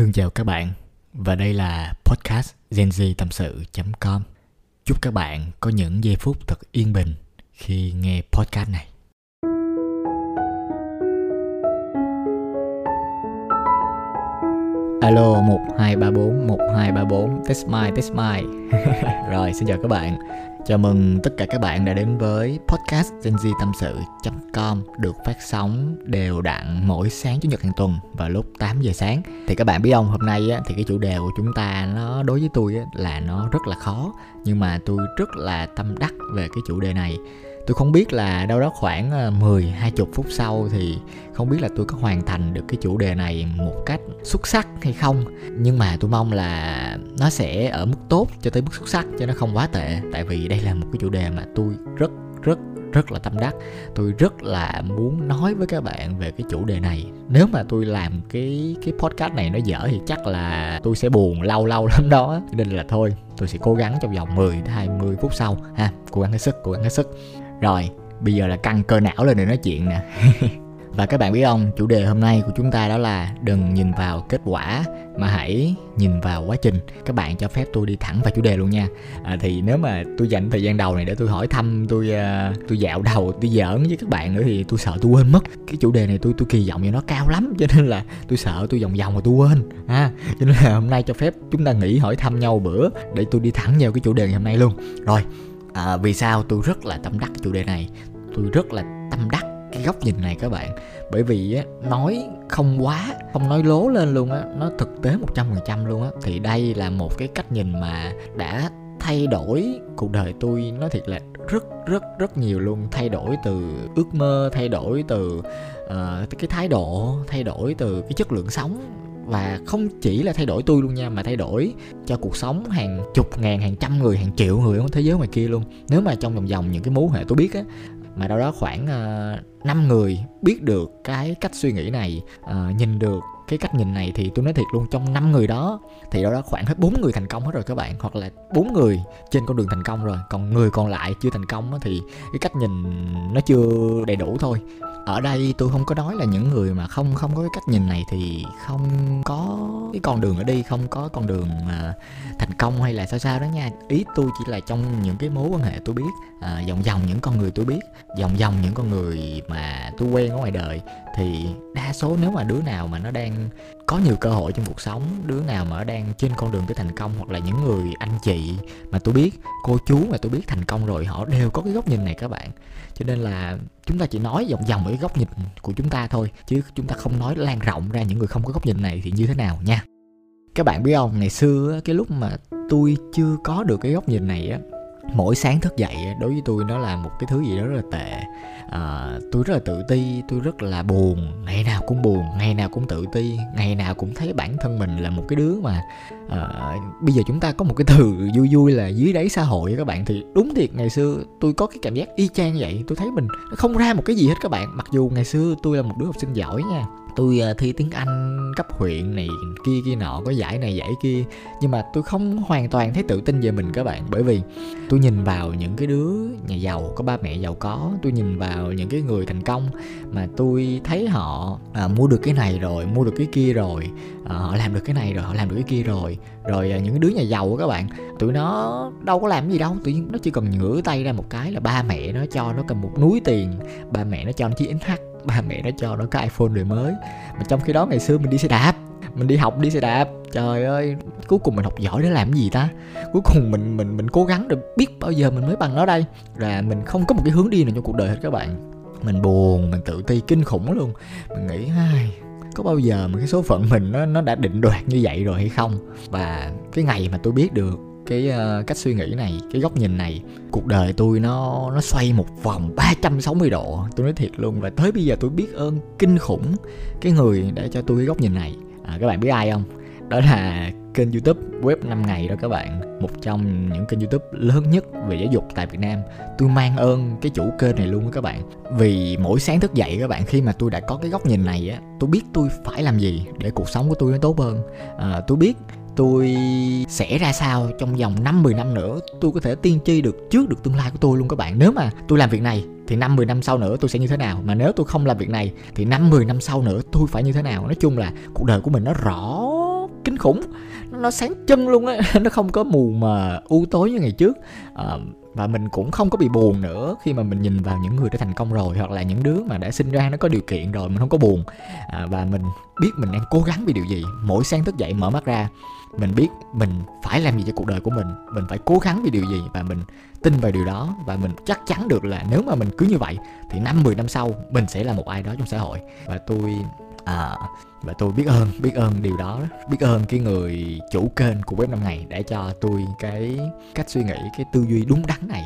Thương chào các bạn, và đây là podcast genz tâm sự.com. Chúc các bạn có những giây phút thật yên bình khi nghe podcast này. Alo 1234 1234 test my test my. Rồi, xin chào các bạn. Chào mừng tất cả các bạn đã đến với podcast genz tâm sự.com được phát sóng đều đặn mỗi sáng chủ nhật hàng tuần vào lúc 8 giờ sáng. Thì các bạn biết không, hôm nay á, thì cái chủ đề của chúng ta nó đối với tôi á, là nó rất là khó nhưng mà tôi rất là tâm đắc về cái chủ đề này tôi không biết là đâu đó khoảng ờ, 10 20 phút sau thì không biết là tôi có hoàn thành được cái chủ đề này một cách xuất sắc hay không. Nhưng mà tôi mong là nó sẽ ở mức tốt cho tới mức xuất sắc, cho nó không quá tệ. Tại vì đây là một cái chủ đề mà tôi rất rất rất là tâm đắc. Tôi rất là muốn nói với các bạn về cái chủ đề này. Nếu mà tôi làm cái cái podcast này nó dở thì chắc là tôi sẽ buồn lâu lâu lắm đó. Nên là thôi, tôi sẽ cố gắng trong vòng 10 đến 20 phút sau. Ha, cố gắng hết sức, cố gắng hết sức rồi, bây giờ là căng cơ não lên để nói chuyện nè. Và các bạn biết không, chủ đề hôm nay của chúng ta đó là đừng nhìn vào kết quả mà hãy nhìn vào quá trình. Các bạn cho phép tôi đi thẳng vào chủ đề luôn nha. À, thì nếu mà tôi dành thời gian đầu này để tôi hỏi thăm, tôi uh, tôi dạo đầu, tôi giỡn với các bạn nữa thì tôi sợ tôi quên mất. Cái chủ đề này tôi tôi kỳ vọng cho nó cao lắm cho nên là tôi sợ tôi vòng vòng mà tôi quên. Ha. À, cho nên là hôm nay cho phép chúng ta nghỉ hỏi thăm nhau bữa để tôi đi thẳng vào cái chủ đề ngày hôm nay luôn. Rồi, à, vì sao tôi rất là tâm đắc chủ đề này? Tôi rất là tâm đắc cái góc nhìn này các bạn. Bởi vì á, nói không quá không nói lố lên luôn á nó thực tế 100% luôn á. Thì đây là một cái cách nhìn mà đã thay đổi cuộc đời tôi nói thiệt là rất rất rất nhiều luôn. Thay đổi từ ước mơ thay đổi từ uh, cái thái độ thay đổi từ cái chất lượng sống và không chỉ là thay đổi tôi luôn nha mà thay đổi cho cuộc sống hàng chục ngàn hàng trăm người hàng triệu người ở thế giới ngoài kia luôn. Nếu mà trong vòng vòng những cái mối hệ tôi biết á mà đâu đó khoảng ờ, uh, 5 người biết được cái cách suy nghĩ này uh, nhìn được cái cách nhìn này thì tôi nói thiệt luôn trong năm người đó thì đâu đó khoảng hết bốn người thành công hết rồi các bạn hoặc là bốn người trên con đường thành công rồi còn người còn lại chưa thành công thì cái cách nhìn nó chưa đầy đủ thôi. Ở đây tôi không có nói là những người mà không không có cái cách nhìn này thì không có cái con đường ở đi không có con đường mà thành công hay là sao sao đó nha. Ý tôi chỉ là trong những cái mối quan hệ tôi biết à, vòng vòng những con người tôi biết vòng vòng những con người mà tôi quen ở ngoài đời thì đa số nếu mà đứa nào mà nó đang có nhiều cơ hội trong cuộc sống, đứa nào mà nó đang trên con đường tới thành công hoặc là những người anh chị mà tôi biết, cô chú mà tôi biết thành công rồi, họ đều có cái góc nhìn này các bạn. Cho nên là chúng ta chỉ nói vòng vòng ở cái góc nhìn của chúng ta thôi, chứ chúng ta không nói lan rộng ra những người không có góc nhìn này thì như thế nào nha. Các bạn biết không, ngày xưa cái lúc mà tôi chưa có được cái góc nhìn này á mỗi sáng thức dậy đối với tôi nó là một cái thứ gì đó rất là tệ. À, tôi rất là tự ti tôi rất là buồn. Ngày nào cũng buồn ngày nào cũng tự ti ngày nào cũng thấy bản thân mình là một cái đứa mà à, bây giờ chúng ta có một cái từ vui vui là dưới đáy xã hội các bạn. Thì đúng thiệt ngày xưa tôi có cái cảm giác y chang vậy. Tôi thấy mình không ra một cái gì hết các bạn. Mặc dù ngày xưa tôi là một đứa học sinh giỏi nha tôi à, thi tiếng anh cấp huyện này kia kia nọ có giải này giải kia. Nhưng mà tôi không hoàn toàn thấy tự tin về mình các bạn. Bởi vì tôi nhìn vào những cái đứa nhà giàu có ba mẹ giàu có. Tôi nhìn vào những cái người thành công mà tôi thấy họ à, mua được cái này rồi mua được cái kia rồi. À, họ làm được cái này rồi họ làm được cái kia rồi. Rồi à, những cái đứa nhà giàu các bạn tụi nó đâu có làm gì đâu. Tự nhiên nó chỉ cần ngửa tay ra một cái là ba mẹ nó cho nó cầm một núi tiền ba mẹ nó cho nó chiếc NH ba mẹ nó cho nó cái iPhone đời mới. Mà trong khi đó ngày xưa mình đi xe đạp, mình đi học đi xe đạp. Trời ơi, cuối cùng mình học giỏi để làm gì ta? Cuối cùng mình mình mình cố gắng để biết bao giờ mình mới bằng nó đây. Là mình không có một cái hướng đi nào trong cuộc đời hết các bạn. Mình buồn, mình tự ti, kinh khủng luôn. Mình nghĩ, ai, có bao giờ mà cái số phận mình nó nó đã định đoạt như vậy rồi hay không? Và cái ngày mà tôi biết được cái uh, cách suy nghĩ này cái góc nhìn này cuộc đời tôi nó nó xoay một vòng 360 độ tôi nói thiệt luôn. Và tới bây giờ tôi biết ơn kinh khủng cái người để cho tôi cái góc nhìn này. À, các bạn biết ai không? Đó là kênh youtube web 5 ngày đó các bạn. Một trong những kênh youtube lớn nhất về giáo dục tại việt nam. Tôi mang ơn cái chủ kênh này luôn các bạn. Vì mỗi sáng thức dậy các bạn khi mà tôi đã có cái góc nhìn này á tôi biết tôi phải làm gì để cuộc sống của tôi nó tốt hơn. À, tôi biết tôi sẽ ra sao trong vòng 5 10 năm nữa? Tôi có thể tiên tri được trước được tương lai của tôi luôn các bạn. Nếu mà tôi làm việc này thì năm 10 năm sau nữa tôi sẽ như thế nào? Mà nếu tôi không làm việc này thì năm 10 năm sau nữa tôi phải như thế nào? Nói chung là cuộc đời của mình nó rõ kinh khủng nó sáng chân luôn á. Nó không có mù mà u tối như ngày trước. À, và mình cũng không có bị buồn nữa khi mà mình nhìn vào những người đã thành công rồi hoặc là những đứa mà đã sinh ra nó có điều kiện rồi mình không có buồn. À, và mình biết mình đang cố gắng vì điều gì. Mỗi sáng thức dậy mở mắt ra mình biết mình phải làm gì cho cuộc đời của mình. Mình phải cố gắng vì điều gì và mình tin vào điều đó. Và mình chắc chắn được là nếu mà mình cứ như vậy thì năm 10 năm sau mình sẽ là một ai đó trong xã hội. Và tôi à, và tôi biết ơn biết ơn điều đó biết ơn cái người chủ kênh của web năm ngày đã cho tôi cái cách suy nghĩ cái tư duy đúng đắn này.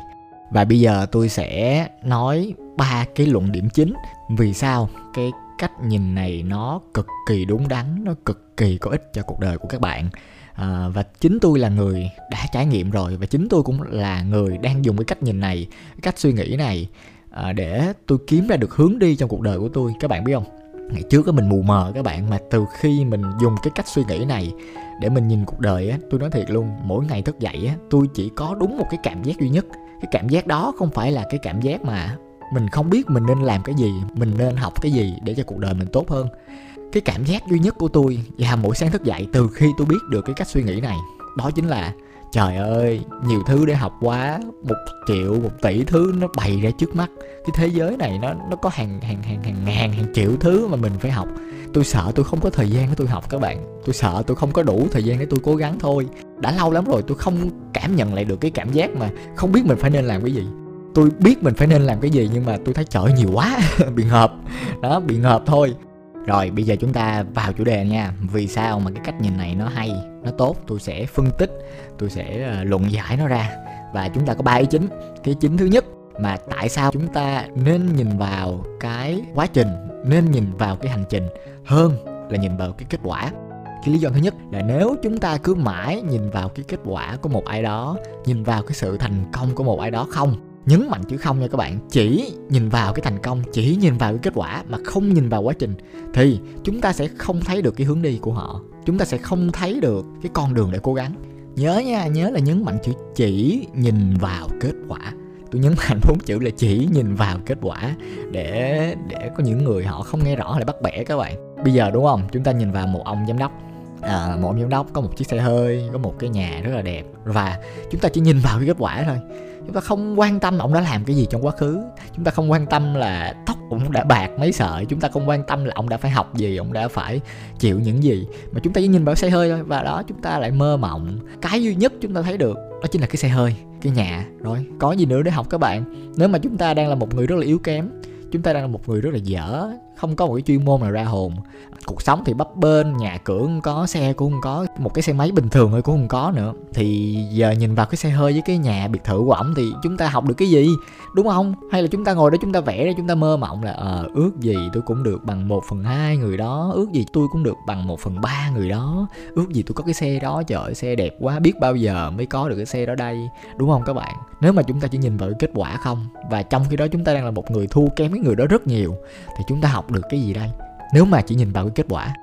Và bây giờ tôi sẽ nói ba cái luận điểm chính vì sao cái cách nhìn này nó cực kỳ đúng đắn nó cực kỳ có ích cho cuộc đời của các bạn. À, và chính tôi là người đã trải nghiệm rồi và chính tôi cũng là người đang dùng cái cách nhìn này cái cách suy nghĩ này à, để tôi kiếm ra được hướng đi trong cuộc đời của tôi. Các bạn biết không? Ngày trước á, mình mù mờ các bạn, mà từ khi mình dùng cái cách suy nghĩ này để mình nhìn cuộc đời á, tôi nói thiệt luôn, mỗi ngày thức dậy á, tôi chỉ có đúng một cái cảm giác duy nhất. Cái cảm giác đó không phải là cái cảm giác mà mình không biết mình nên làm cái gì, mình nên học cái gì để cho cuộc đời mình tốt hơn. Cái cảm giác duy nhất của tôi và mỗi sáng thức dậy, từ khi tôi biết được cái cách suy nghĩ này, đó chính là trời ơi, nhiều thứ để học quá. Một triệu, một tỷ thứ nó bày ra trước mắt. Cái thế giới này nó nó có hàng hàng hàng hàng ngàn hàng triệu thứ mà mình phải học. Tôi sợ tôi không có thời gian để tôi học các bạn. Tôi sợ tôi không có đủ thời gian để tôi cố gắng thôi. Đã lâu lắm rồi tôi không cảm nhận lại được cái cảm giác mà không biết mình phải nên làm cái gì. Tôi biết mình phải nên làm cái gì nhưng mà tôi thấy trời nhiều quá. Bị ngợp. Đó, bị ngợp thôi rồi, bây giờ chúng ta vào chủ đề nha. Vì sao mà cái cách nhìn này nó hay, nó tốt? Tôi sẽ phân tích, tôi sẽ ờ, luận giải nó ra. Và chúng ta có ba ý chính. Cái chính thứ nhất mà tại sao chúng ta nên nhìn vào cái quá trình, nên nhìn vào cái hành trình hơn là nhìn vào cái kết quả. Cái lý do thứ nhất là nếu chúng ta cứ mãi nhìn vào cái kết quả của một ai đó, nhìn vào cái sự thành công của một ai đó không nhấn mạnh chữ không nha các bạn. Chỉ nhìn vào cái thành công chỉ nhìn vào cái kết quả mà không nhìn vào quá trình thì chúng ta sẽ không thấy được cái hướng đi của họ. Chúng ta sẽ không thấy được cái con đường để cố gắng. Nhớ nha nhớ là nhấn mạnh chữ chỉ nhìn vào kết quả. Tôi nhấn mạnh bốn chữ là chỉ nhìn vào kết quả để để có những người họ không nghe rõ lại bắt bẻ các bạn. Bây giờ đúng không? Chúng ta nhìn vào một ông giám đốc. À, một ông giám đốc có một chiếc xe hơi có một cái nhà rất là đẹp và chúng ta chỉ nhìn vào cái kết quả thôi chúng ta không quan tâm ông đã làm cái gì trong quá khứ. Chúng ta không quan tâm là tóc ông đã bạc mấy sợi. Chúng ta không quan tâm là ông đã phải học gì, ông đã phải chịu những gì. Mà chúng ta chỉ nhìn vào xe hơi thôi. Và đó, chúng ta lại mơ mộng. Cái duy nhất chúng ta thấy được, đó chính là cái xe hơi, cái nhà. Rồi, có gì nữa để học các bạn? Nếu mà chúng ta đang là một người rất là yếu kém, chúng ta đang là một người rất là dở không có một cái chuyên môn nào ra hồn. Cuộc sống thì bấp bênh nhà cửa không có xe cũng không có một cái xe máy bình thường thôi cũng không có nữa. Thì giờ nhìn vào cái xe hơi với cái nhà biệt thự của ổng thì chúng ta học được cái gì? Đúng không? Hay là chúng ta ngồi đó chúng ta vẽ ra chúng ta mơ mộng là ờ ước gì tôi cũng được bằng một phần hai người đó ước gì tôi cũng được bằng một phần ba người đó ước gì tôi có cái xe đó trời ơi, xe đẹp quá biết bao giờ mới có được cái xe đó đây. Đúng không các bạn? Nếu mà chúng ta chỉ nhìn vào cái kết quả không và trong khi đó chúng ta đang là một người thua kém cái người đó rất nhiều thì chúng ta học được cái gì đây? Nếu mà chỉ nhìn vào cái kết quả.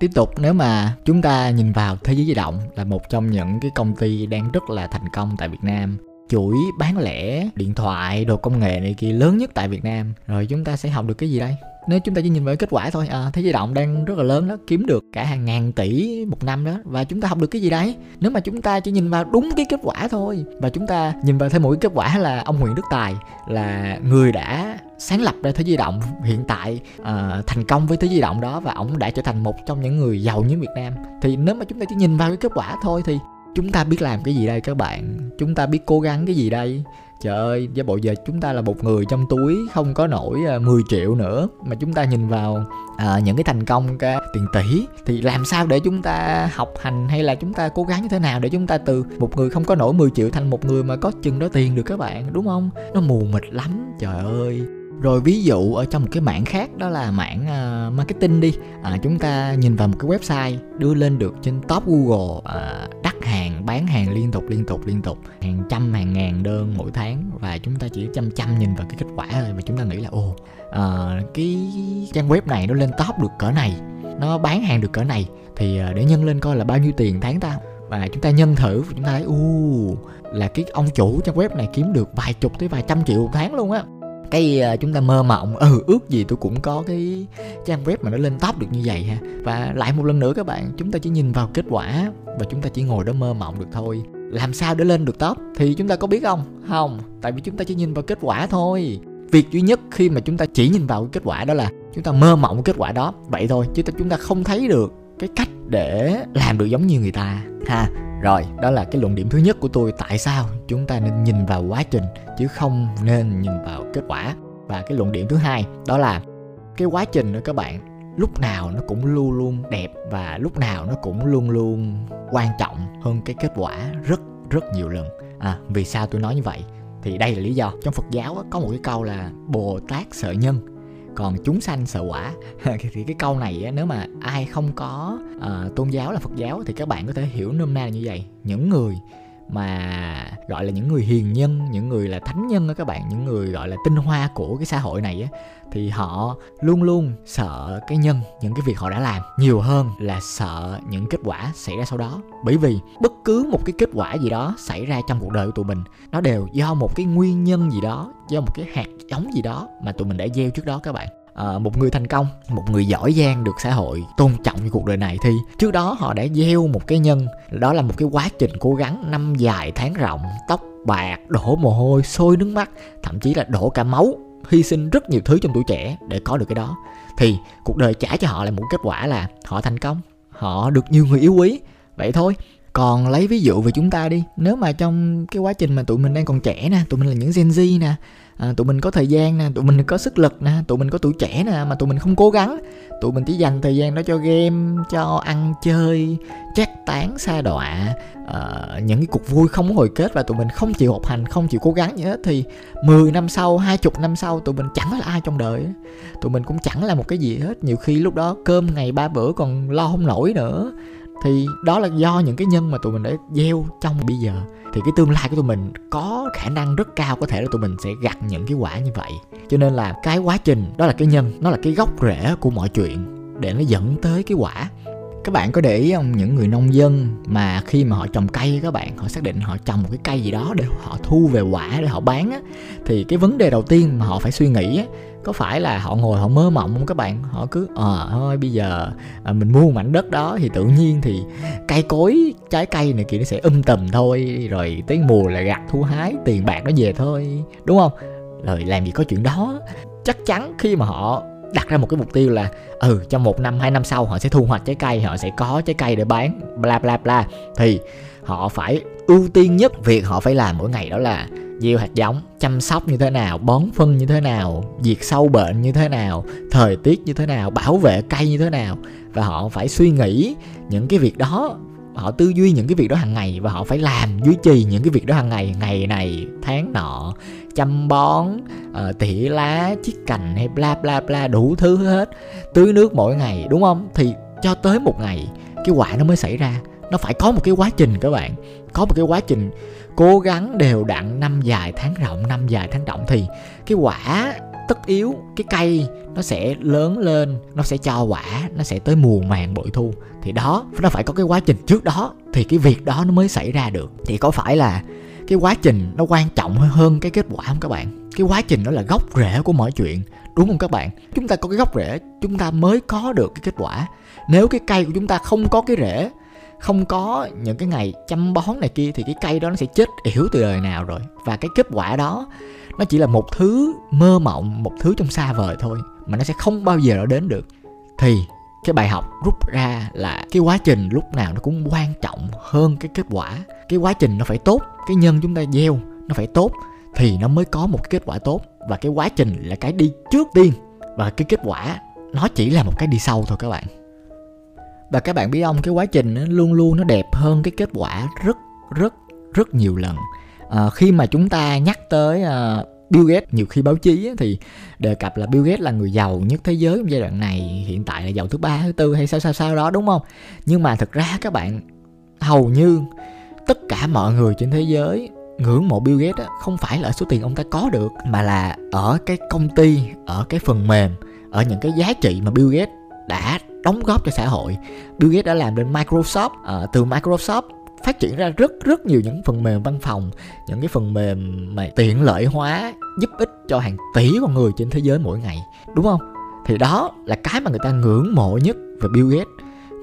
Tiếp tục nếu mà chúng ta nhìn vào thế giới di động là một trong những cái công ty đang rất là thành công tại việt nam. Chuỗi bán lẻ điện thoại đồ công nghệ này kia lớn nhất tại việt nam. Rồi chúng ta sẽ học được cái gì đây? Nếu chúng ta chỉ nhìn vào kết quả thôi à, thế giới động đang rất là lớn đó kiếm được cả hàng ngàn tỷ một năm đó và chúng ta học được cái gì đấy? Nếu mà chúng ta chỉ nhìn vào đúng cái kết quả thôi và chúng ta nhìn vào thêm một cái kết quả là ông Nguyễn Đức Tài là người đã sáng lập ra thế di động hiện tại uh, thành công với thế di động đó và ông đã trở thành một trong những người giàu nhất Việt Nam. Thì nếu mà chúng ta chỉ nhìn vào cái kết quả thôi thì chúng ta biết làm cái gì đây các bạn? Chúng ta biết cố gắng cái gì đây? Trời ơi giả bộ giờ chúng ta là một người trong túi không có nổi ờ, 10 triệu nữa. Mà chúng ta nhìn vào à, những cái thành công cái tiền tỷ thì làm sao để chúng ta học hành hay là chúng ta cố gắng như thế nào để chúng ta từ một người không có nổi 10 triệu thành một người mà có chừng đó tiền được các bạn đúng không? Nó mù mịt lắm trời ơi rồi ví dụ ở trong một cái mảng khác đó là mảng uh, marketing đi. À, chúng ta nhìn vào một cái website đưa lên được trên top google uh, đắt hàng bán hàng liên tục liên tục liên tục. Hàng trăm hàng ngàn đơn mỗi tháng và chúng ta chỉ chăm chăm nhìn vào cái kết quả thôi và chúng ta nghĩ là ồ uh, cái trang web này nó lên top được cỡ này nó bán hàng được cỡ này thì uh, để nhân lên coi là bao nhiêu tiền tháng ta. Và chúng ta nhân thử chúng ta thấy u là cái ông chủ trang web này kiếm được vài chục tới vài trăm triệu một tháng luôn á cái uh, chúng ta mơ mộng. Ừ ước gì tôi cũng có cái trang web mà nó lên top được như vậy ha. Và lại một lần nữa các bạn chúng ta chỉ nhìn vào kết quả và chúng ta chỉ ngồi đó mơ mộng được thôi. Làm sao để lên được top thì chúng ta có biết không? Không tại vì chúng ta chỉ nhìn vào kết quả thôi. Việc duy nhất khi mà chúng ta chỉ nhìn vào cái kết quả đó là chúng ta mơ mộng kết quả đó. Vậy thôi chứ chúng ta không thấy được cái cách để làm được giống như người ta. Ha, rồi, đó là cái luận điểm thứ nhất của tôi, tại sao chúng ta nên nhìn vào quá trình chứ không nên nhìn vào kết quả. Và cái luận điểm thứ hai, đó là cái quá trình đó các bạn, lúc nào nó cũng luôn luôn đẹp và lúc nào nó cũng luôn luôn quan trọng hơn cái kết quả rất rất nhiều lần. À vì sao tôi nói như vậy? Thì đây là lý do. Trong phật giáo có một cái câu là bồ tát sợ nhân còn chúng sanh sợ quả. Thì cái câu này nếu mà ai không có uh, tôn giáo là phật giáo thì các bạn có thể hiểu nôm na là như vậy. Những người mà gọi là những người hiền nhân, những người là thánh nhân đó các bạn, những người gọi là tinh hoa của cái xã hội này á, thì họ luôn luôn sợ cái nhân, những cái việc họ đã làm nhiều hơn là sợ những kết quả xảy ra sau đó. Bởi vì bất cứ một cái kết quả gì đó xảy ra trong cuộc đời của tụi mình, nó đều do một cái nguyên nhân gì đó, do một cái hạt giống gì đó mà tụi mình đã gieo trước đó các bạn à, một người thành công một người giỏi giang được xã hội tôn trọng như cuộc đời này thì trước đó họ đã gieo một cái nhân đó là một cái quá trình cố gắng năm dài tháng rộng tóc bạc đổ mồ hôi sôi nước mắt thậm chí là đổ cả máu hy sinh rất nhiều thứ trong tuổi trẻ để có được cái đó. Thì cuộc đời trả cho họ là một kết quả là họ thành công họ được nhiều người yêu quý. Vậy thôi còn lấy ví dụ về chúng ta đi nếu mà trong cái quá trình mà tụi mình đang còn trẻ nè tụi mình là những gen z nè à, tụi mình có thời gian nè tụi mình có sức lực nè tụi mình có tuổi trẻ nè mà tụi mình không cố gắng tụi mình chỉ dành thời gian đó cho game cho ăn chơi chát tán xa đọa à, những cái cuộc vui không có hồi kết và tụi mình không chịu học hành không chịu cố gắng gì hết thì 10 năm sau hai chục năm sau tụi mình chẳng là ai trong đời. Tụi mình cũng chẳng là một cái gì hết nhiều khi lúc đó cơm ngày ba bữa còn lo không nổi nữa thì đó là do những cái nhân mà tụi mình đã gieo trong bây giờ. Thì cái tương lai của tụi mình có khả năng rất cao có thể là tụi mình sẽ gặt những cái quả như vậy. Cho nên là cái quá trình, đó là cái nhân, nó là cái gốc rễ của mọi chuyện để nó dẫn tới cái quả. Các bạn có để ý không? Những người nông dân mà khi mà họ trồng cây các bạn, họ xác định họ trồng một cái cây gì đó để họ thu về quả, để họ bán á, thì cái vấn đề đầu tiên mà họ phải suy nghĩ á có phải là họ ngồi họ mơ mộng không các bạn? Họ cứ ờ à, thôi bây giờ à, mình mua một mảnh đất đó. Thì tự nhiên thì cây cối trái cây này kia nó sẽ um tùm thôi rồi tới mùa là gặt thu hái tiền bạc nó về thôi đúng không? Rồi làm gì có chuyện đó. Chắc chắn khi mà họ đặt ra một cái mục tiêu là ừ trong một năm hai năm sau họ sẽ thu hoạch trái cây họ sẽ có trái cây để bán bla bla bla thì họ phải ưu tiên nhất việc họ phải làm mỗi ngày đó là gieo hạt giống chăm sóc như thế nào bón phân như thế nào diệt sâu bệnh như thế nào thời tiết như thế nào bảo vệ cây như thế nào. Và họ phải suy nghĩ những cái việc đó họ tư duy những cái việc đó hàng ngày và họ phải làm duy trì những cái việc đó hàng ngày ngày này tháng nọ. Chăm bón uh, tỉa lá chiết cành hay bla bla bla đủ thứ hết. Tưới nước mỗi ngày đúng không? Thì cho tới một ngày cái quả nó mới xảy ra. Nó phải có một cái quá trình các bạn. Có một cái quá trình cố gắng đều đặn năm dài tháng rộng, năm dài tháng rộng thì cái quả tất yếu, cái cây nó sẽ lớn lên, nó sẽ cho quả, nó sẽ tới mùa màng bội thu. Thì đó, nó phải có cái quá trình trước đó thì cái việc đó nó mới xảy ra được. Thì có phải là cái quá trình nó quan trọng hơn cái kết quả không các bạn? Cái quá trình đó là gốc rễ của mọi chuyện, đúng không các bạn? Chúng ta có cái gốc rễ, chúng ta mới có được cái kết quả. Nếu cái cây của chúng ta không có cái rễ không có những cái ngày chăm bón này kia thì cái cây đó nó sẽ chết yểu từ đời nào rồi. Và cái kết quả đó, nó chỉ là một thứ mơ mộng, một thứ trong xa vời thôi, mà nó sẽ không bao giờ nó đến được. Thì cái bài học rút ra là cái quá trình lúc nào nó cũng quan trọng hơn cái kết quả. Cái quá trình nó phải tốt, cái nhân chúng ta gieo nó phải tốt thì nó mới có một cái kết quả tốt. Và cái quá trình là cái đi trước tiên. Và cái kết quả nó chỉ là một cái đi sau thôi các bạn và các bạn biết không cái quá trình nó luôn luôn nó đẹp hơn cái kết quả rất rất rất nhiều lần. À, khi mà chúng ta nhắc tới uh, Bill Gates nhiều khi báo chí thì đề cập là Bill Gates là người giàu nhất thế giới trong giai đoạn này hiện tại là giàu thứ ba thứ tư hay sao sao sao đó đúng không? Nhưng mà thực ra các bạn hầu như tất cả mọi người trên thế giới ngưỡng mộ Bill Gates không phải là ở số tiền ông ta có được mà là ở cái công ty ở cái phần mềm ở những cái giá trị mà Bill Gates đã đóng góp cho xã hội. Bill Gates đã làm đến Microsoft à, từ Microsoft phát triển ra rất rất nhiều những phần mềm văn phòng những cái phần mềm mà tiện lợi hóa giúp ích cho hàng tỷ con người trên thế giới mỗi ngày đúng không? Thì đó là cái mà người ta ngưỡng mộ nhất về Bill Gates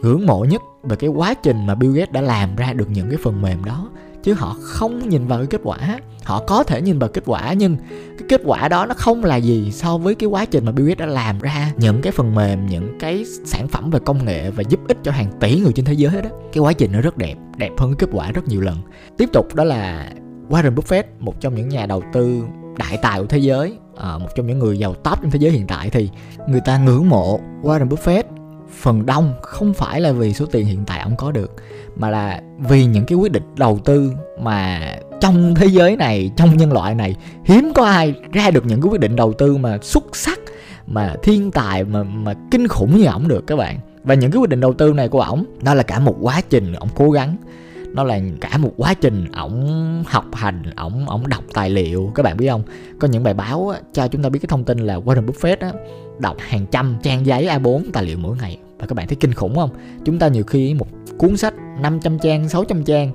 ngưỡng mộ nhất về cái quá trình mà Bill Gates đã làm ra được những cái phần mềm đó chứ họ không nhìn vào cái kết quả. Họ có thể nhìn vào kết quả nhưng cái kết quả đó nó không là gì so với cái quá trình mà Bill Gates đã làm ra. Những cái phần mềm những cái sản phẩm về công nghệ và giúp ích cho hàng tỷ người trên thế giới đó cái quá trình nó rất đẹp đẹp hơn cái kết quả rất nhiều lần. Tiếp tục đó là Warren Buffett một trong những nhà đầu tư đại tài của thế giới à, một trong những người giàu top trên thế giới hiện tại thì người ta ngưỡng mộ Warren Buffett. Phần đông không phải là vì số tiền hiện tại ông có được mà là vì những cái quyết định đầu tư mà trong thế giới này trong nhân loại này hiếm có ai ra được những cái quyết định đầu tư mà xuất sắc mà thiên tài mà mà kinh khủng như ổng được các bạn. Và những cái quyết định đầu tư này của ổng đó là cả một quá trình ổng cố gắng. Nó là cả một quá trình ổng học hành ổng ổng đọc tài liệu. Các bạn biết không? Có những bài báo á, cho chúng ta biết cái thông tin là Warren Buffett á, đọc hàng trăm trang giấy A4 tài liệu mỗi ngày. Và các bạn thấy kinh khủng không? Chúng ta nhiều khi một cuốn sách 500 trang 600 trang.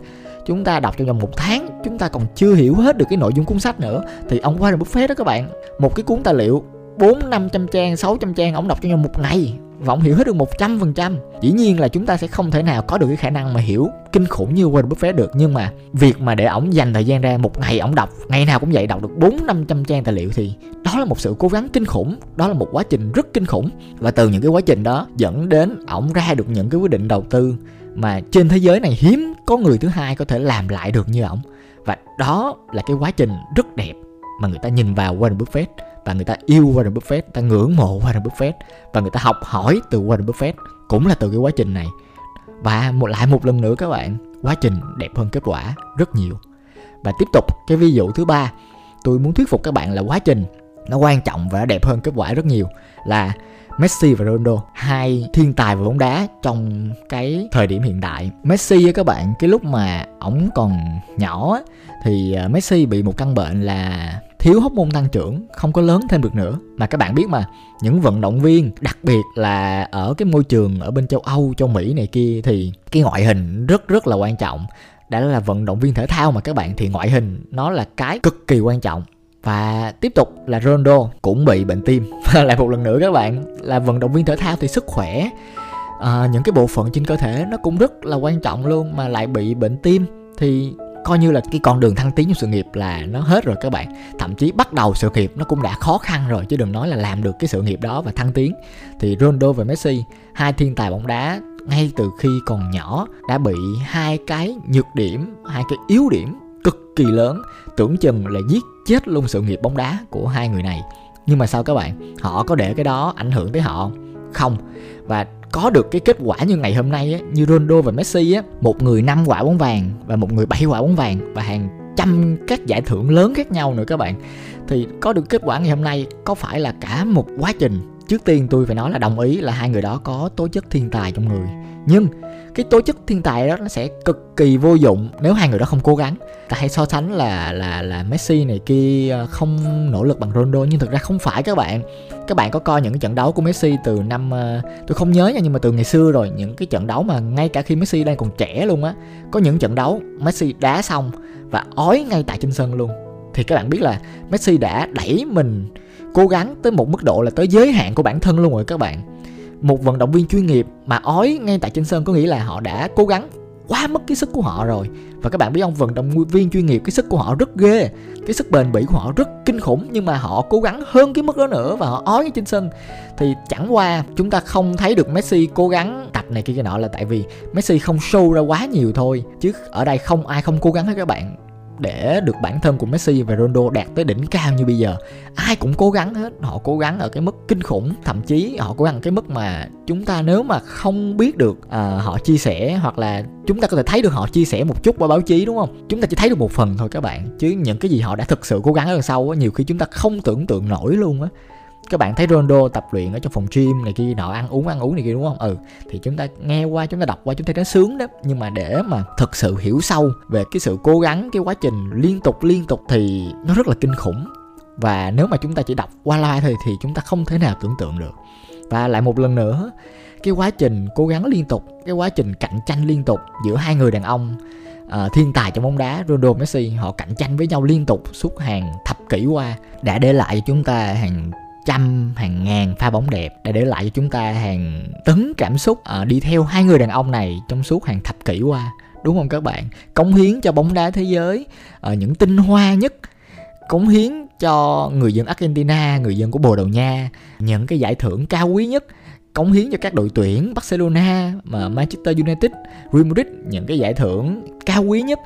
Chúng ta đọc trong vòng một tháng, chúng ta còn chưa hiểu hết được cái nội dung cuốn sách nữa. Thì ông Warren Buffett đó các bạn, một cái cuốn tài liệu bốn năm trăm trang, sáu trăm trang ông đọc trong vòng một ngày và ông hiểu hết được một trăm phần trăm. Dĩ nhiên là chúng ta sẽ không thể nào có được cái khả năng mà hiểu kinh khủng như Warren Buffett được. Nhưng mà việc mà để ổng dành thời gian ra một ngày ổng đọc, ngày nào cũng vậy, đọc được bốn năm trăm trang tài liệu thì đó là một sự cố gắng kinh khủng, đó là một quá trình rất kinh khủng. Và từ những cái quá trình đó dẫn đến ổng ra được những cái quyết định đầu tư mà trên thế giới này hiếm có người thứ hai có thể làm lại được như ổng và đó là cái quá trình rất đẹp mà người ta nhìn vào Warren Buffett và người ta yêu Warren Buffett, người ta ngưỡng mộ Warren Buffett và người ta học hỏi từ Warren Buffett cũng là từ cái quá trình này. Và một lại một lần nữa các bạn, quá trình đẹp hơn kết quả rất nhiều. Và tiếp tục cái ví dụ thứ ba, tôi muốn thuyết phục các bạn là quá trình nó quan trọng và đẹp hơn kết quả rất nhiều là Messi và Ronaldo, hai thiên tài về bóng đá trong cái thời điểm hiện đại. Messi á các bạn, cái lúc mà ổng còn nhỏ thì à, Messi bị một căn bệnh là thiếu hóc môn tăng trưởng, không có lớn thêm được nữa. Mà các bạn biết mà, những vận động viên, đặc biệt là ở cái môi trường ở bên châu âu, châu mỹ này kia, thì cái ngoại hình rất rất là quan trọng. Đã là vận động viên thể thao mà các bạn, thì ngoại hình nó là cái cực kỳ quan trọng và tiếp tục là Ronaldo cũng bị bệnh tim. Và lại một lần nữa các bạn là vận động viên thể thao thì sức khỏe à, những cái bộ phận trên cơ thể nó cũng rất là quan trọng luôn mà lại bị bệnh tim. Thì coi như là cái con đường thăng tiến trong sự nghiệp là nó hết rồi các bạn. Thậm chí bắt đầu sự nghiệp nó cũng đã khó khăn rồi chứ đừng nói là làm được cái sự nghiệp đó và thăng tiến. Thì Ronaldo và Messi hai thiên tài bóng đá ngay từ khi còn nhỏ đã bị hai cái nhược điểm hai cái yếu điểm cực kỳ lớn. Tưởng chừng là giết chết luôn sự nghiệp bóng đá của hai người này. Nhưng mà sao các bạn? Họ có để cái đó ảnh hưởng tới họ không? Và có được cái kết quả như ngày hôm nay á, như Ronaldo và Messi á, một người năm quả bóng vàng và một người bảy quả bóng vàng và hàng trăm các giải thưởng lớn khác nhau nữa các bạn. Thì có được kết quả ngày hôm nay có phải là cả một quá trình? Trước tiên tôi phải nói là đồng ý là hai người đó có tố chất thiên tài trong người. Nhưng cái tố chất thiên tài đó nó sẽ cực kỳ vô dụng nếu hai người đó không cố gắng. Ta hay so sánh là là là Messi này kia ờ, không nỗ lực bằng Ronaldo, nhưng thực ra không phải các bạn. Các bạn có coi những cái trận đấu của Messi từ năm ờ, tôi không nhớ nha, nhưng mà từ ngày xưa rồi, những cái trận đấu mà ngay cả khi Messi đang còn trẻ luôn á, có những trận đấu Messi đá xong và ói ngay tại trên sân luôn. Thì các bạn biết là Messi đã đẩy mình cố gắng tới một mức độ là tới giới hạn của bản thân luôn rồi các bạn một vận động viên chuyên nghiệp mà ói ngay tại trên sân có nghĩa là họ đã cố gắng quá mất cái sức của họ rồi. Và các bạn biết không, vận động viên chuyên nghiệp, cái sức của họ rất ghê, cái sức bền bỉ của họ rất kinh khủng, nhưng mà họ cố gắng hơn cái mức đó nữa và họ ói trên sân. Thì chẳng qua chúng ta không thấy được Messi cố gắng tập này kia cái nọ là tại vì Messi không show ra quá nhiều thôi, chứ ở đây không ai không cố gắng hết các bạn để được bản thân của Messi và Ronaldo đạt tới đỉnh cao như bây giờ. Ai cũng cố gắng hết họ cố gắng ở cái mức kinh khủng thậm chí họ cố gắng ở cái mức mà chúng ta nếu mà không biết được uh, họ chia sẻ hoặc là chúng ta có thể thấy được họ chia sẻ một chút qua báo chí đúng không? Chúng ta chỉ thấy được một phần thôi các bạn chứ những cái gì họ đã thực sự cố gắng ở đằng sau á nhiều khi chúng ta không tưởng tượng nổi luôn á các bạn thấy Ronaldo tập luyện ở trong phòng gym này kia nọ ăn uống ăn uống này kia đúng không? Ừ thì chúng ta nghe qua chúng ta đọc qua chúng ta thấy nó sướng đó. Nhưng mà để mà thực sự hiểu sâu về cái sự cố gắng cái quá trình liên tục liên tục thì nó rất là kinh khủng. Và nếu mà chúng ta chỉ đọc qua loa thôi thì chúng ta không thể nào tưởng tượng được. Và lại một lần nữa cái quá trình cố gắng liên tục cái quá trình cạnh tranh liên tục giữa hai người đàn ông uh, thiên tài trong bóng đá Ronaldo Messi họ cạnh tranh với nhau liên tục suốt hàng thập kỷ qua đã để lại cho chúng ta hàng trăm hàng ngàn pha bóng đẹp đã để lại cho chúng ta hàng tấn cảm xúc. À, đi theo hai người đàn ông này trong suốt hàng thập kỷ qua đúng không các bạn? Cống hiến cho bóng đá thế giới à, những tinh hoa nhất. Cống hiến cho người dân Argentina, người dân của Bồ Đào Nha những cái giải thưởng cao quý nhất. Cống hiến cho các đội tuyển Barcelona mà Manchester United, Real Madrid những cái giải thưởng cao quý nhất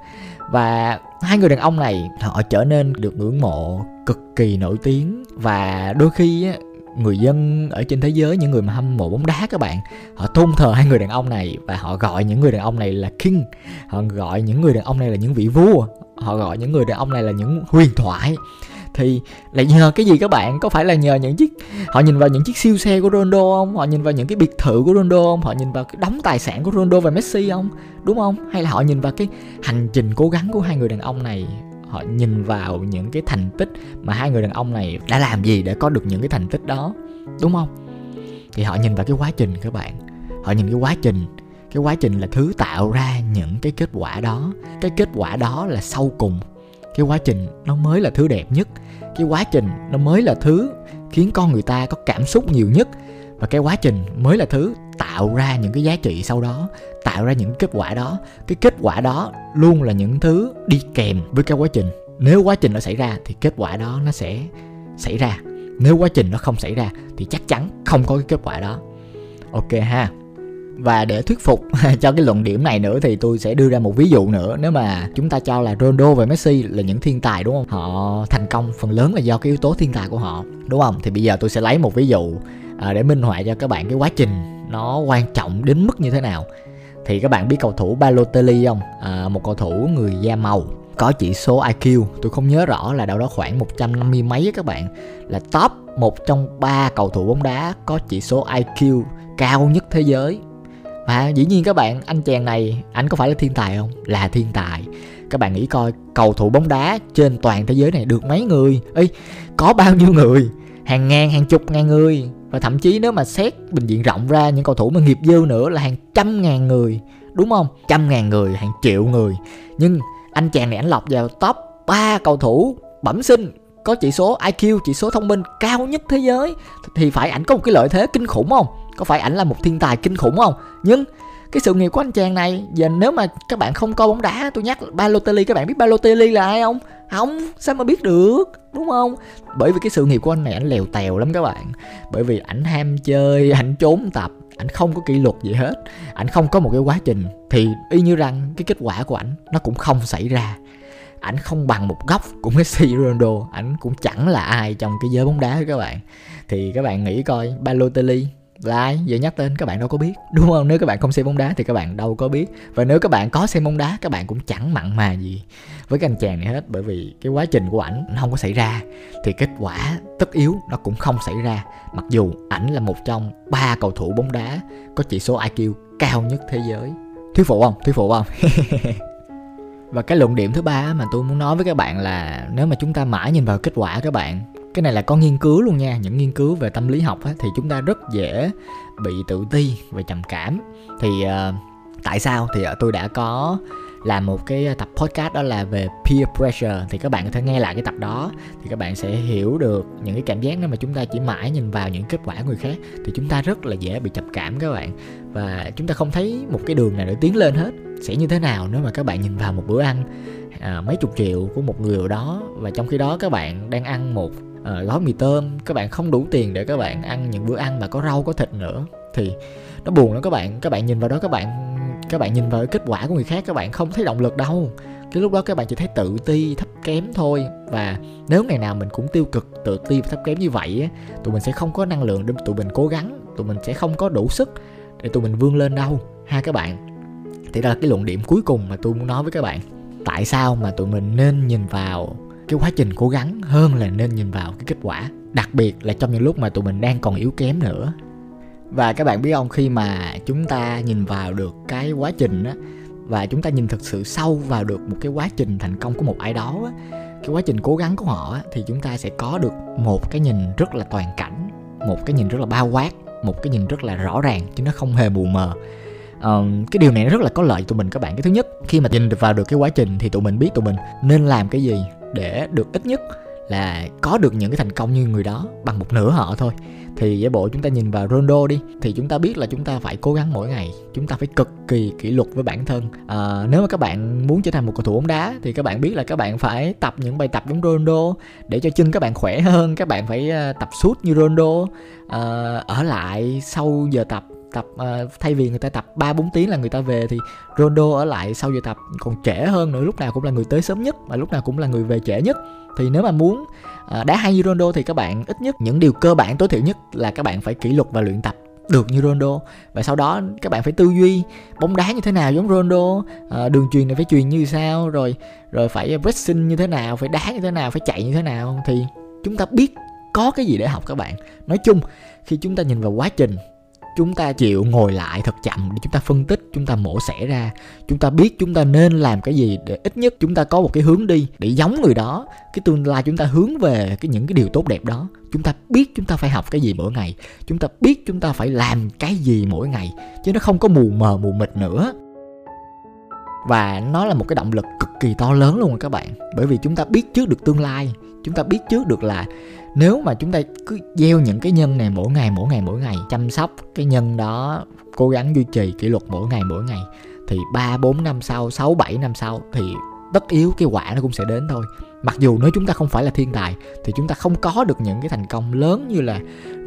và hai người đàn ông này, họ trở nên được ngưỡng mộ cực kỳ nổi tiếng. Và đôi khi á, người dân ở trên thế giới, những người mà hâm mộ bóng đá các bạn, họ tôn thờ hai người đàn ông này và họ gọi những người đàn ông này là king. Họ gọi những người đàn ông này là những vị vua. Họ gọi những người đàn ông này là những huyền thoại thì là nhờ cái gì các bạn? Có phải là nhờ những chiếc, họ nhìn vào những chiếc siêu xe của Ronaldo không? Họ nhìn vào những cái biệt thự của Ronaldo không? Họ nhìn vào cái đống tài sản của Ronaldo và Messi không? Đúng không? Hay là họ nhìn vào cái hành trình cố gắng của hai người đàn ông này? Họ nhìn vào những cái thành tích mà hai người đàn ông này đã làm gì để có được những cái thành tích đó? Đúng không? Thì họ nhìn vào cái quá trình các bạn. Họ nhìn cái quá trình. Cái quá trình là thứ tạo ra những cái kết quả đó. Cái kết quả đó là sau cùng cái quá trình nó mới là thứ đẹp nhất. Cái quá trình nó mới là thứ khiến con người ta có cảm xúc nhiều nhất. Và cái quá trình mới là thứ tạo ra những cái giá trị sau đó, tạo ra những kết quả đó. Cái kết quả đó luôn là những thứ đi kèm với cái quá trình. Nếu quá trình nó xảy ra thì kết quả đó nó sẽ xảy ra. Nếu quá trình nó không xảy ra thì chắc chắn không có cái kết quả đó. Ok ha và để thuyết phục cho cái luận điểm này nữa thì tôi sẽ đưa ra một ví dụ nữa. Nếu mà chúng ta cho là Ronaldo và Messi là những thiên tài đúng không? Họ thành công phần lớn là do cái yếu tố thiên tài của họ đúng không? Thì bây giờ tôi sẽ lấy một ví dụ à, để minh họa cho các bạn cái quá trình nó quan trọng đến mức như thế nào. Thì các bạn biết cầu thủ Balotelli không? À, một cầu thủ người da màu có chỉ số IQ tôi không nhớ rõ là đâu đó khoảng 150 mấy các bạn. Là top một trong ba cầu thủ bóng đá có chỉ số IQ cao nhất thế giới và dĩ nhiên các bạn, anh chàng này anh có phải là thiên tài không? Là thiên tài. Các bạn nghĩ coi, cầu thủ bóng đá trên toàn thế giới này được mấy người? Ê, có bao nhiêu người? Hàng ngàn, hàng chục ngàn người. Và thậm chí nếu mà xét bình diện rộng ra, những cầu thủ mà nghiệp dư nữa là hàng trăm ngàn người. Đúng không? Trăm ngàn người, hàng triệu người. Nhưng anh chàng này anh lọc vào top 3 cầu thủ bẩm sinh, có chỉ số IQ chỉ số thông minh cao nhất thế giới. Thì phải ảnh có một cái lợi thế kinh khủng không? Có phải ảnh là một thiên tài kinh khủng không? Nhưng cái sự nghiệp của anh chàng này giờ nếu mà các bạn không coi bóng đá, tôi nhắc Balotelli các bạn biết Balotelli là ai không? Không, sao mà biết được, đúng không? Bởi vì cái sự nghiệp của anh này, ảnh lèo tèo lắm các bạn. Bởi vì ảnh ham chơi, ảnh trốn tập, ảnh không có kỷ luật gì hết. Ảnh không có một cái quá trình, thì y như rằng cái kết quả của ảnh, nó cũng không xảy ra. Ảnh không bằng một góc của Messi, Ronaldo, ảnh cũng chẳng là ai trong cái giới bóng đá các bạn. Thì các bạn nghĩ coi Balotelli là ai giờ nhắc tên các bạn đâu có biết. Đúng không? Nếu các bạn không xem bóng đá thì các bạn đâu có biết. Và nếu các bạn có xem bóng đá, các bạn cũng chẳng mặn mà gì với cái anh chàng này hết. Bởi vì cái quá trình của ảnh không có xảy ra thì kết quả tất yếu nó cũng không xảy ra. Mặc dù ảnh là một trong ba cầu thủ bóng đá có chỉ số IQ cao nhất thế giới. Thuyết phục không? Thuyết phục không? Và cái luận điểm thứ ba mà tôi muốn nói với các bạn là nếu mà chúng ta mãi nhìn vào kết quả các bạn cái này là có nghiên cứu luôn nha những nghiên cứu về tâm lý học á, thì chúng ta rất dễ bị tự ti và trầm cảm. Thì uh, tại sao? Thì uh, tôi đã có làm một cái tập podcast đó là về peer pressure. Thì các bạn có thể nghe lại cái tập đó thì các bạn sẽ hiểu được những cái cảm giác đó mà chúng ta chỉ mãi nhìn vào những kết quả người khác. Thì chúng ta rất là dễ bị trầm cảm các bạn. Và chúng ta không thấy một cái đường nào để tiến lên hết. Sẽ như thế nào nếu mà các bạn nhìn vào một bữa ăn à, mấy chục triệu của một người ở đó và trong khi đó các bạn đang ăn một à, gói mì tôm các bạn không đủ tiền để các bạn ăn những bữa ăn mà có rau có thịt nữa. Thì nó buồn lắm các bạn các bạn nhìn vào đó các bạn các bạn nhìn vào cái kết quả của người khác các bạn không thấy động lực đâu. Cái lúc đó các bạn chỉ thấy tự ti thấp kém thôi. Và nếu ngày nào mình cũng tiêu cực tự ti và thấp kém như vậy á tụi mình sẽ không có năng lượng để tụi mình cố gắng tụi mình sẽ không có đủ sức để tụi mình vươn lên đâu. Ha các bạn. Thì đó là cái luận điểm cuối cùng mà tôi muốn nói với các bạn. Tại sao mà tụi mình nên nhìn vào cái quá trình cố gắng hơn là nên nhìn vào cái kết quả đặc biệt là trong những lúc mà tụi mình đang còn yếu kém nữa. Và các bạn biết không khi mà chúng ta nhìn vào được cái quá trình á và chúng ta nhìn thực sự sâu vào được một cái quá trình thành công của một ai đó á cái quá trình cố gắng của họ á, thì chúng ta sẽ có được một cái nhìn rất là toàn cảnh một cái nhìn rất là bao quát một cái nhìn rất là rõ ràng chứ nó không hề mù mờ. Uh, cái điều này nó rất là có lợi cho tụi mình các bạn. Cái thứ nhất khi mà nhìn vào được cái quá trình thì tụi mình biết tụi mình nên làm cái gì để được ít nhất là có được những cái thành công như người đó bằng một nửa họ thôi. Thì giả bộ chúng ta nhìn vào Ronaldo đi thì chúng ta biết là chúng ta phải cố gắng mỗi ngày chúng ta phải cực kỳ kỷ luật với bản thân. À, nếu mà các bạn muốn trở thành một cầu thủ bóng đá thì các bạn biết là các bạn phải tập những bài tập giống Ronaldo để cho chân các bạn khỏe hơn các bạn phải ờ, tập suốt như Ronaldo. À, ở lại sau giờ tập tập uh, thay vì người ta tập 3 4 tiếng là người ta về thì Rondo ở lại sau giờ tập còn trễ hơn nữa lúc nào cũng là người tới sớm nhất và lúc nào cũng là người về trễ nhất. Thì nếu mà muốn uh, đá hay như Rondo thì các bạn ít nhất những điều cơ bản tối thiểu nhất là các bạn phải kỷ luật và luyện tập được như Ronaldo và sau đó các bạn phải tư duy bóng đá như thế nào giống Ronaldo à, ờ, đường truyền này phải truyền như sao rồi rồi phải pressing như thế nào phải đá như thế nào phải chạy như thế nào. Thì chúng ta biết có cái gì để học các bạn. Nói chung khi chúng ta nhìn vào quá trình chúng ta chịu ngồi lại thật chậm để chúng ta phân tích, chúng ta mổ xẻ ra. Chúng ta biết chúng ta nên làm cái gì để ít nhất chúng ta có một cái hướng đi để giống người đó. Cái tương lai chúng ta hướng về cái những cái điều tốt đẹp đó. Chúng ta biết chúng ta phải học cái gì mỗi ngày. Chúng ta biết chúng ta phải làm cái gì mỗi ngày, chứ nó không có mù mờ, mù mịt nữa. Và nó là một cái động lực cực kỳ to lớn luôn các bạn. Bởi vì chúng ta biết trước được tương lai chúng ta biết trước được là nếu mà chúng ta cứ gieo những cái nhân này mỗi ngày mỗi ngày mỗi ngày chăm sóc cái nhân đó cố gắng duy trì kỷ luật mỗi ngày mỗi ngày thì 3 4 năm sau, 6 7 năm sau thì tất yếu cái quả nó cũng sẽ đến thôi. Mặc dù nếu chúng ta không phải là thiên tài thì chúng ta không có được những cái thành công lớn như là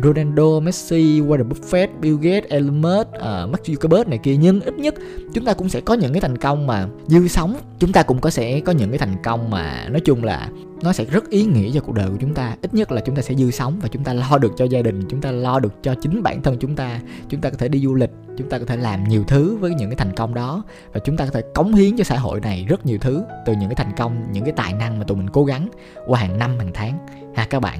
Ronaldo, Messi, Warren Buffett, Bill Gates, Elon Musk, uh, Mark Zuckerberg này kia nhưng ít nhất chúng ta cũng sẽ có những cái thành công mà dư sống chúng ta cũng có sẽ có những cái thành công mà nói chung là nó sẽ rất ý nghĩa cho cuộc đời của chúng ta. Ít nhất là chúng ta sẽ dư sống và chúng ta lo được cho gia đình, chúng ta lo được cho chính bản thân chúng ta. Chúng ta có thể đi du lịch, chúng ta có thể làm nhiều thứ với những cái thành công đó. Và chúng ta có thể cống hiến cho xã hội này rất nhiều thứ, từ những cái thành công, những cái tài năng mà tụi mình cố gắng qua hàng năm, hàng tháng. Ha, các bạn.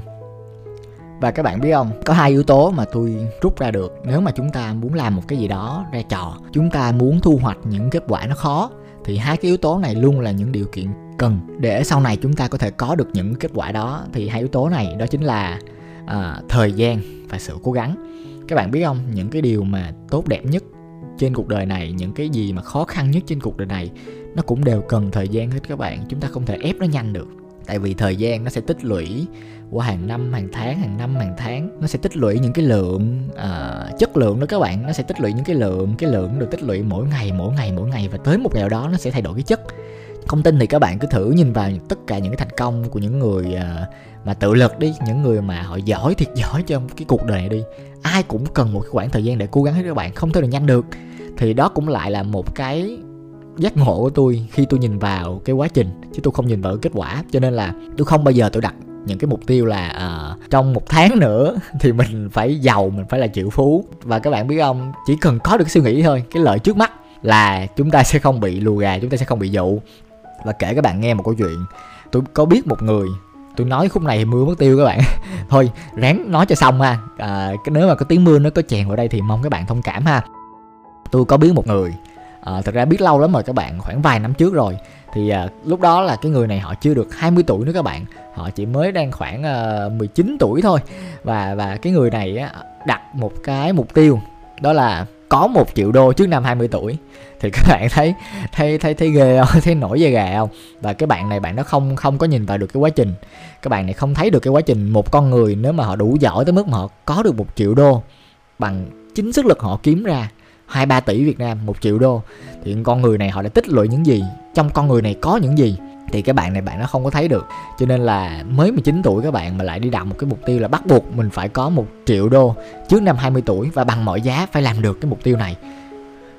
Và các bạn biết không, có hai yếu tố mà tôi rút ra được. Nếu mà chúng ta muốn làm một cái gì đó ra trò, chúng ta muốn thu hoạch những kết quả nó khó, thì hai cái yếu tố này luôn là những điều kiện cần để sau này chúng ta có thể có được những kết quả đó. Thì hai yếu tố này đó chính là à, thời gian và sự cố gắng. Các bạn biết không? Những cái điều mà tốt đẹp nhất trên cuộc đời này những cái gì mà khó khăn nhất trên cuộc đời này nó cũng đều cần thời gian hết các bạn. Chúng ta không thể ép nó nhanh được. Tại vì thời gian nó sẽ tích lũy qua hàng năm hàng tháng hàng năm hàng tháng. Nó sẽ tích lũy những cái lượng uh, chất lượng đó các bạn. Nó sẽ tích lũy những cái lượng cái lượng được tích lũy mỗi ngày mỗi ngày mỗi ngày. Và tới một ngày nào đó nó sẽ thay đổi cái chất không tin thì các bạn cứ thử nhìn vào tất cả những cái thành công của những người à, mà tự lực đi những người mà họ giỏi thiệt giỏi trong cái cuộc đời này đi. Ai cũng cần một cái khoảng thời gian để cố gắng hết các bạn không thể nào nhanh được. Thì đó cũng lại là một cái giác ngộ của tôi khi tôi nhìn vào cái quá trình chứ tôi không nhìn vào kết quả. Cho nên là tôi không bao giờ tôi đặt những cái mục tiêu là uh, trong một tháng nữa thì mình phải giàu mình phải là triệu phú. Và các bạn biết không chỉ cần có được cái suy nghĩ thôi cái lợi trước mắt là chúng ta sẽ không bị lùa gà chúng ta sẽ không bị dụ và kể các bạn nghe một câu chuyện. Tôi có biết một người tôi nói khúc này thì mưa mất tiêu các bạn. Thôi ráng nói cho xong ha. À, cái nếu mà có tiếng mưa nó có chèn vào đây thì mong các bạn thông cảm ha. Tôi có biết một người à, thật ra biết lâu lắm rồi các bạn khoảng vài năm trước rồi. Thì à, lúc đó là cái người này họ chưa được 20 tuổi nữa các bạn. Họ chỉ mới đang khoảng à, 19 tuổi thôi. Và và cái người này á, đặt một cái mục tiêu đó là có một triệu đô trước năm 20 tuổi. Thì các bạn thấy thấy thấy thấy ghê không? Thấy nổi da gà không? Và cái bạn này, bạn nó không không có nhìn vào được cái quá trình. Các bạn này không thấy được cái quá trình một con người nếu mà họ đủ giỏi tới mức mà họ có được một triệu đô bằng chính sức lực họ kiếm ra, hai ba tỷ Việt Nam, một triệu đô. Thì con người này họ đã tích lũy những gì? Trong con người này có những gì? Thì cái bạn này bạn nó không có thấy được. Cho nên là mới 19 tuổi các bạn mà lại đi đặt một cái mục tiêu là bắt buộc mình phải có một triệu đô trước năm 20 tuổi và bằng mọi giá phải làm được cái mục tiêu này.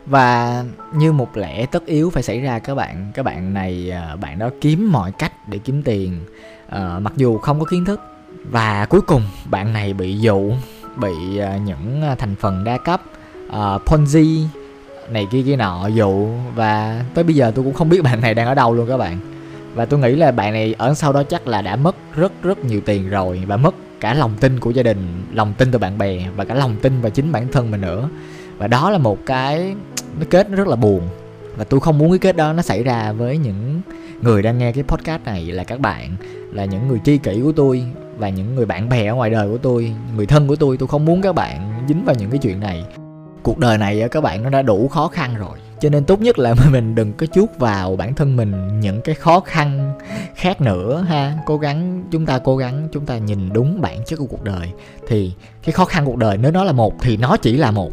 Và như một lẽ tất yếu phải xảy ra các bạn các bạn này à, bạn đó kiếm mọi cách để kiếm tiền à, mặc dù không có kiến thức. Và cuối cùng bạn này bị dụ bị à, những thành phần đa cấp uh, ponzi này kia kia nọ dụ. Và tới bây giờ tôi cũng không biết bạn này đang ở đâu luôn các bạn và tôi nghĩ là bạn này ở sau đó chắc là đã mất rất rất nhiều tiền rồi và mất cả lòng tin của gia đình, lòng tin từ bạn bè và cả lòng tin vào chính bản thân mình nữa. Và đó là một cái nó kết nó rất là buồn. Và tôi không muốn cái kết đó nó xảy ra với những người đang nghe cái podcast này là các bạn, là những người tri kỷ của tôi và những người bạn bè ở ngoài đời của tôi, người thân của tôi. Tôi không muốn các bạn dính vào những cái chuyện này. Cuộc đời này các bạn, nó đã đủ khó khăn rồi cho nên tốt nhất là mình đừng có chuốt vào bản thân mình những cái khó khăn khác nữa ha. Cố gắng, chúng ta cố gắng, chúng ta nhìn đúng bản chất của cuộc đời. Thì cái khó khăn cuộc đời nếu nó là một thì nó chỉ là một.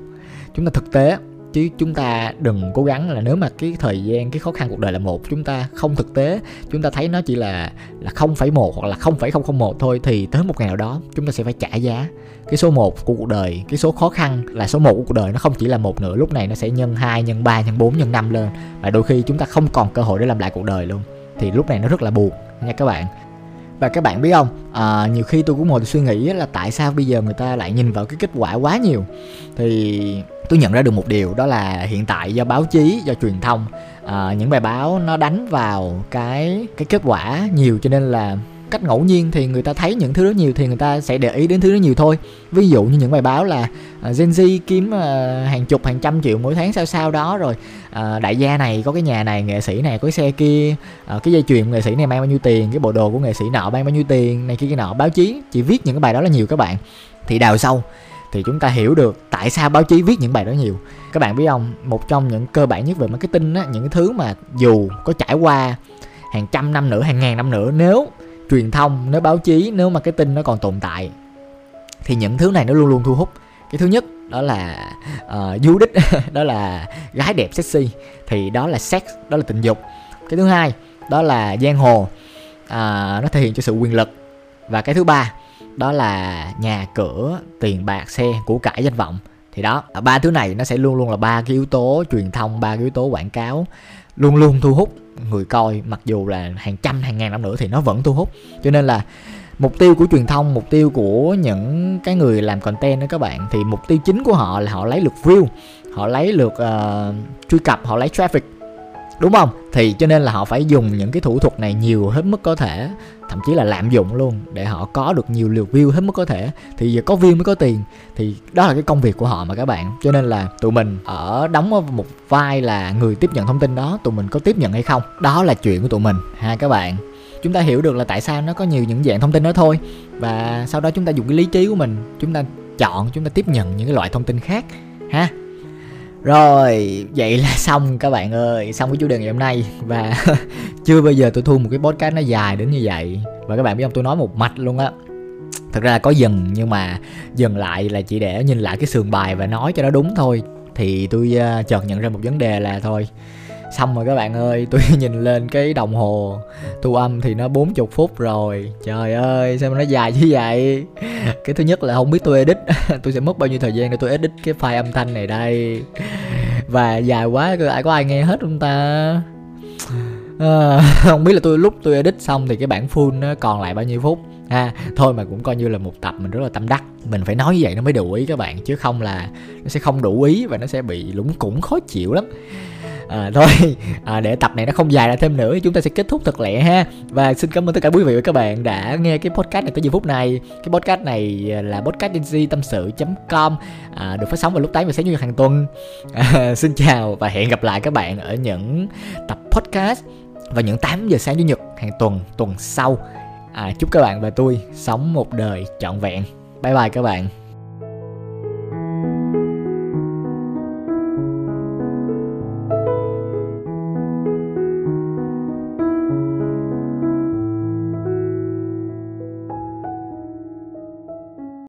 Chúng ta thực tế chứ chúng ta đừng cố gắng là nếu mà cái thời gian cái khó khăn cuộc đời là một chúng ta không thực tế chúng ta thấy nó chỉ là là không phẩy một hoặc là không phẩy không không một thôi thì tới một ngày nào đó chúng ta sẽ phải trả giá. Cái số 1 của cuộc đời cái số khó khăn là số 1 của cuộc đời nó không chỉ là một nữa lúc này nó sẽ nhân 2 nhân 3 nhân 4 nhân 5 lên. Và đôi khi chúng ta không còn cơ hội để làm lại cuộc đời luôn. Thì lúc này nó rất là buồn nha các bạn. Và các bạn biết không? À, nhiều khi tôi cũng ngồi suy nghĩ là tại sao bây giờ người ta lại nhìn vào cái kết quả quá nhiều? Thì tôi nhận ra được một điều đó là hiện tại do báo chí do truyền thông à, những bài báo nó đánh vào cái cái kết quả nhiều cho nên là cách ngẫu nhiên thì người ta thấy những thứ đó nhiều thì người ta sẽ để ý đến thứ đó nhiều thôi. Ví dụ như những bài báo là uh, Gen Z kiếm uh, hàng chục hàng trăm triệu mỗi tháng sao sao đó rồi uh, đại gia này có cái nhà này nghệ sĩ này có cái xe kia uh, cái dây chuyền nghệ sĩ này mang bao nhiêu tiền cái bộ đồ của nghệ sĩ nọ mang bao nhiêu tiền này kia cái nọ. Báo chí chỉ viết những cái bài đó là nhiều các bạn. Thì đào sâu thì chúng ta hiểu được tại sao báo chí viết những bài đó nhiều. Các bạn biết không? Một trong những cơ bản nhất về marketing á những cái thứ mà dù có trải qua hàng trăm năm nữa hàng ngàn năm nữa nếu truyền thông nếu báo chí nếu marketing nó còn tồn tại thì những thứ này nó luôn luôn thu hút. Cái thứ nhất đó là uh, du đích đó là gái đẹp sexy thì đó là sex đó là tình dục. Cái thứ hai đó là giang hồ uh, nó thể hiện cho sự quyền lực. Và cái thứ ba đó là nhà cửa tiền bạc xe của cải danh vọng. Thì đó ba thứ này nó sẽ luôn luôn là ba cái yếu tố truyền thông ba cái yếu tố quảng cáo. Luôn luôn thu hút người coi mặc dù là hàng trăm hàng ngàn năm nữa thì nó vẫn thu hút. Cho nên là mục tiêu của truyền thông mục tiêu của những cái người làm content đó các bạn thì mục tiêu chính của họ là họ lấy lượt view họ lấy lượt uh, truy cập họ lấy traffic đúng không? Thì cho nên là họ phải dùng những cái thủ thuật này nhiều hết mức có thể, thậm chí là lạm dụng luôn để họ có được nhiều lượt view hết mức có thể. Thì giờ có view mới có tiền, thì đó là cái công việc của họ mà các bạn. Cho nên là tụi mình ở đóng một vai là người tiếp nhận thông tin đó, tụi mình có tiếp nhận hay không, đó là chuyện của tụi mình, ha các bạn. Chúng ta hiểu được là tại sao nó có nhiều những dạng thông tin đó thôi. Và sau đó chúng ta dùng cái lý trí của mình, chúng ta chọn, chúng ta tiếp nhận những cái loại thông tin khác, ha rồi, vậy là xong các bạn ơi, xong cái chủ đề ngày hôm nay. Và chưa bao giờ tôi thu một cái podcast nó dài đến như vậy. Và các bạn biết không, tôi nói một mạch luôn á. Thật ra là có dừng nhưng mà dừng lại là chỉ để nhìn lại cái sườn bài và nói cho nó đúng thôi. Thì tôi uh, chợt nhận ra một vấn đề là thôi Xong rồi các bạn ơi, tôi nhìn lên cái đồng hồ thu âm thì nó 40 phút rồi. Trời ơi, sao mà nó dài như vậy? Cái thứ nhất là không biết tôi edit Tôi sẽ mất bao nhiêu thời gian để tôi edit cái file âm thanh này đây. Và dài quá, ai có ai nghe hết không ta? À, Không biết là tôi lúc tôi edit xong thì cái bản full nó còn lại bao nhiêu phút? Ha thôi mà cũng coi như là một tập mình rất là tâm đắc. Mình phải nói như vậy nó mới đủ ý các bạn chứ không là nó sẽ không đủ ý và nó sẽ bị lúng củng khó chịu lắm à, thôi à, để tập này nó không dài ra thêm nữa chúng ta sẽ kết thúc thật lẹ ha. Và xin cảm ơn tất cả quý vị và các bạn đã nghe cái podcast này tới giờ phút này. Cái podcast này à, là podcast tâm sự com à, được phát sóng vào lúc 8 giờ sáng chủ nhật hàng tuần. À, xin chào và hẹn gặp lại các bạn ở những tập podcast vào những 8 giờ sáng chủ nhật hàng tuần tuần sau. À, chúc các bạn và tôi sống một đời trọn vẹn. Bye bye các bạn.